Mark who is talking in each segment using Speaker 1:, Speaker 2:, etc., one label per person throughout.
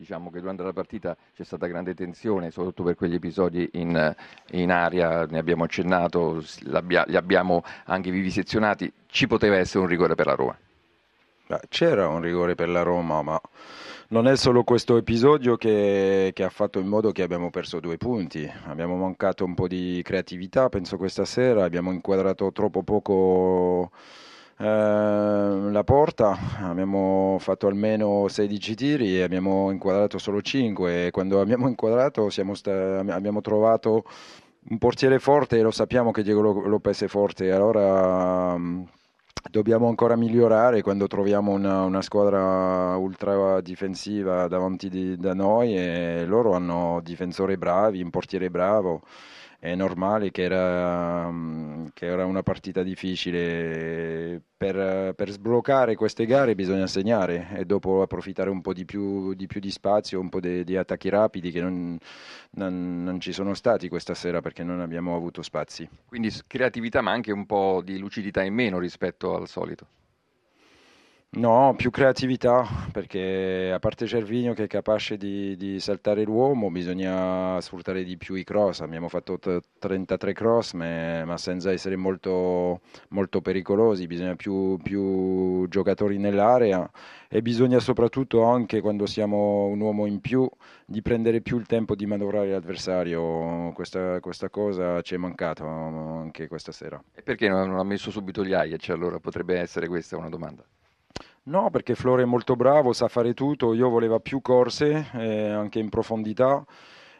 Speaker 1: diciamo che durante la partita c'è stata grande tensione, soprattutto per quegli episodi in, in aria, ne abbiamo accennato, li abbiamo anche vivisezionati, ci poteva essere un rigore per la Roma.
Speaker 2: C'era un rigore per la Roma, ma non è solo questo episodio che, che, ha fatto in modo che abbiamo perso due punti. Abbiamo mancato un po' di creatività, penso questa sera, abbiamo inquadrato troppo poco la porta, abbiamo fatto almeno 16 tiri e abbiamo inquadrato solo 5 e quando abbiamo inquadrato sta- abbiamo trovato un portiere forte e lo sappiamo che Diego Lopez è forte, allora um, dobbiamo ancora migliorare quando troviamo una, una squadra ultra difensiva davanti di, da noi e loro hanno difensori bravi, un portiere bravo. È normale che era, mm, che era una partita difficile. Per, per, sbloccare queste gare bisogna segnare e dopo approfittare un po' di più di, più di spazio, un po' di, attacchi rapidi che non, non, non, ci sono stati questa sera perché non abbiamo avuto spazi.
Speaker 1: Quindi creatività ma anche un po' di lucidità in meno rispetto al solito.
Speaker 2: No, più creatività, perché a parte Cervigno che è capace di, di, saltare l'uomo, bisogna sfruttare di più i cross. Abbiamo fatto t- 33 cross, ma, ma, senza essere molto, molto pericolosi. Bisogna più, più, giocatori nell'area e bisogna soprattutto anche quando siamo un uomo in più di prendere più il tempo di manovrare l'avversario. Questa, questa cosa ci è mancata anche questa sera.
Speaker 1: E perché non ha messo subito gli Ajax? Allora potrebbe essere questa una domanda.
Speaker 2: No, perché Flore è molto bravo, sa fare tutto, io volevo più corse, eh, anche in profondità.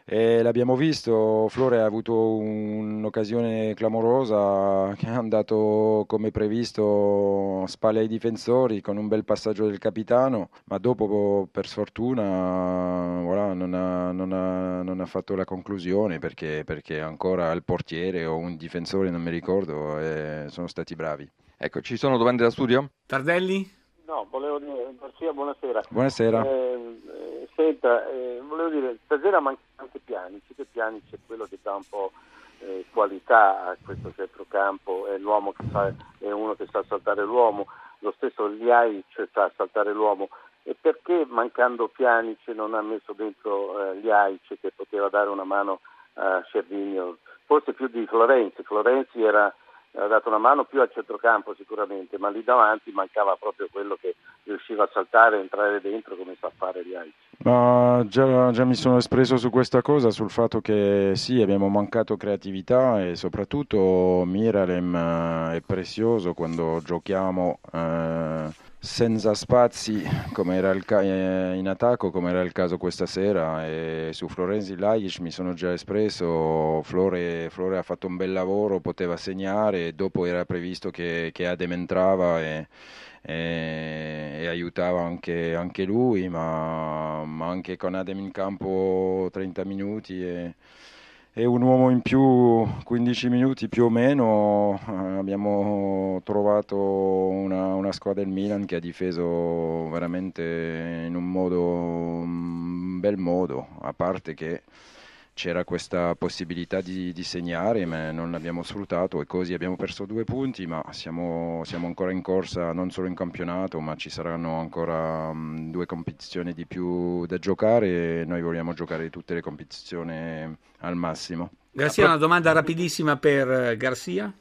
Speaker 2: E l'abbiamo visto, Flore ha avuto un'occasione clamorosa che è andato come previsto spalle ai difensori con un bel passaggio del capitano, ma dopo per sfortuna voilà, non, ha, non, ha, non, ha, fatto la conclusione perché, perché, ancora il portiere o un difensore, non mi ricordo, eh, sono stati bravi.
Speaker 1: Ecco, ci sono domande da studio?
Speaker 3: Tardelli?
Speaker 4: No, volevo dire, Garcia, buonasera.
Speaker 2: Buonasera.
Speaker 4: Eh, eh, senta, eh, volevo dire, stasera manca anche Pianici, che Pianici è quello che dà un po' eh, qualità a questo centrocampo, è l'uomo che fa, è uno che sa saltare l'uomo, lo stesso Liai cioè, sa saltare l'uomo. E perché mancando Pianici non ha messo dentro eh, Liaic che poteva dare una mano a Cervigno? Forse più di Florenzi, Florenzi era ha dato una mano più al centrocampo sicuramente, ma lì davanti mancava proprio quello che riusciva a saltare e entrare dentro come sa fare gli altri.
Speaker 2: Ma già, già, mi sono espresso su questa cosa, sul fatto che sì, abbiamo mancato creatività e soprattutto Miralem eh, è prezioso quando giochiamo. Eh, senza spazi come era ca- eh, in attacco come era il caso questa sera e su Florenzi Lajic mi sono già espresso Flore, Flore, ha fatto un bel lavoro poteva segnare dopo era previsto che, che Adem entrava e, e, e aiutava anche, anche lui ma, ma, anche con Adem in campo 30 minuti e, e un uomo in più 15 minuti più o meno eh, abbiamo trovato una, una, squadra del Milan che ha difeso veramente in un modo un bel modo a parte che c'era questa possibilità di, di, segnare, ma non l'abbiamo sfruttato e così abbiamo perso due punti, ma siamo, siamo ancora in corsa non solo in campionato, ma ci saranno ancora um, due competizioni di più da giocare e noi vogliamo giocare tutte le competizioni al massimo.
Speaker 3: Garcia, una domanda rapidissima per eh, Garcia.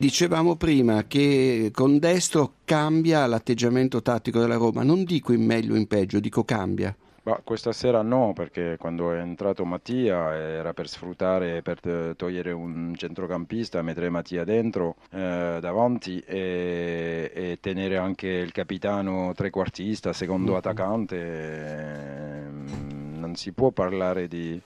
Speaker 5: Dicevamo prima che con destro cambia l'atteggiamento tattico della Roma, non dico in meglio o in peggio, dico cambia.
Speaker 2: Bah, questa sera no, perché quando è entrato Mattia era per sfruttare, per togliere un centrocampista, mettere Mattia dentro, eh, davanti e, e, tenere anche il capitano trequartista, secondo mm-hmm. attaccante. Eh, non si può parlare di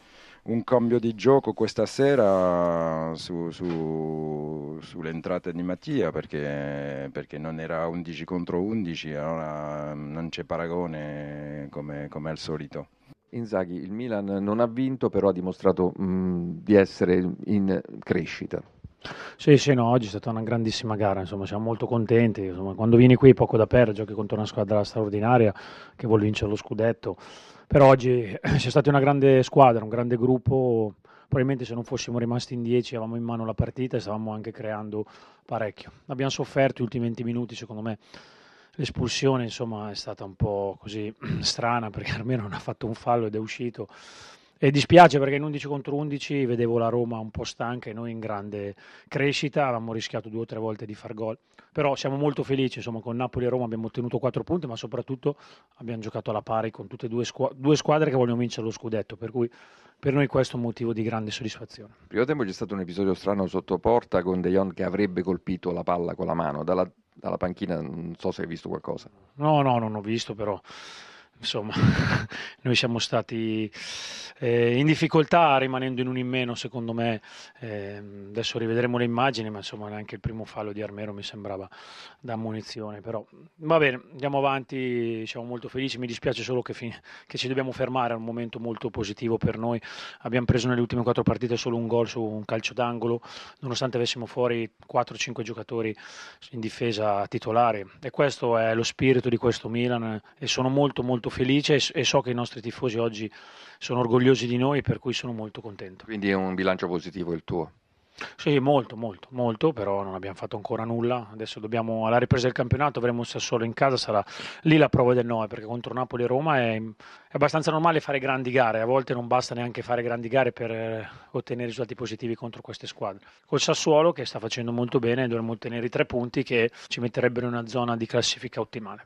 Speaker 2: un cambio di gioco questa sera su, su, sull'entrata di Mattia perché, perché, non era 11 contro 11, allora non c'è paragone come, come al solito.
Speaker 1: Inzaghi, il Milan non ha vinto, però ha dimostrato mh, di essere in crescita.
Speaker 6: Sì, sì, no, oggi è stata una grandissima gara, insomma, siamo molto contenti. Insomma, quando vieni qui poco da perdere, giochi contro una squadra straordinaria che vuole vincere lo scudetto. Però oggi c'è stata una grande squadra, un grande gruppo. Probabilmente se non fossimo rimasti in 10 avevamo in mano la partita e stavamo anche creando parecchio. Abbiamo sofferto gli ultimi 20 minuti, secondo me. L'espulsione, insomma, è stata un po' così strana perché almeno non ha fatto un fallo ed è uscito. E dispiace perché in 11 contro 11 vedevo la Roma un po' stanca e noi in grande crescita, avevamo rischiato due o tre volte di far gol, però siamo molto felici, insomma con Napoli e Roma abbiamo ottenuto 4 punti, ma soprattutto abbiamo giocato alla pari con tutte e due, squ- due squadre che vogliono vincere lo scudetto, per cui per noi questo è un motivo di grande soddisfazione.
Speaker 1: Primo tempo c'è stato un episodio strano sotto porta con De Jong che avrebbe colpito la palla con la mano, dalla, dalla panchina non so se hai visto qualcosa.
Speaker 6: No, no, non ho visto però insomma, noi siamo stati eh, in difficoltà rimanendo in un in meno, secondo me. Eh, adesso rivedremo le immagini, ma insomma neanche il primo fallo di Armero mi sembrava da munizione. Però va bene, andiamo avanti, siamo molto felici. Mi dispiace solo che, fin- che ci dobbiamo fermare, è un momento molto positivo per noi. Abbiamo preso nelle ultime quattro partite solo un gol su un calcio d'angolo, nonostante avessimo fuori 4-5 giocatori in difesa titolari. E questo è lo spirito di questo Milan e sono molto molto felice e so che i nostri tifosi oggi sono orgogliosi di noi, per cui sono molto contento.
Speaker 1: Quindi è un bilancio positivo il tuo?
Speaker 6: Sì, molto, molto, molto, però non abbiamo fatto ancora nulla. Adesso dobbiamo, alla ripresa del campionato, avremo un Sassuolo in casa, sarà lì la prova del 9, perché contro Napoli e Roma è, è, abbastanza normale fare grandi gare, a volte non basta neanche fare grandi gare per eh, ottenere risultati positivi contro queste squadre. Col Sassuolo, che sta facendo molto bene, dovremmo ottenere i tre punti che ci metterebbero in una zona di classifica ottimale.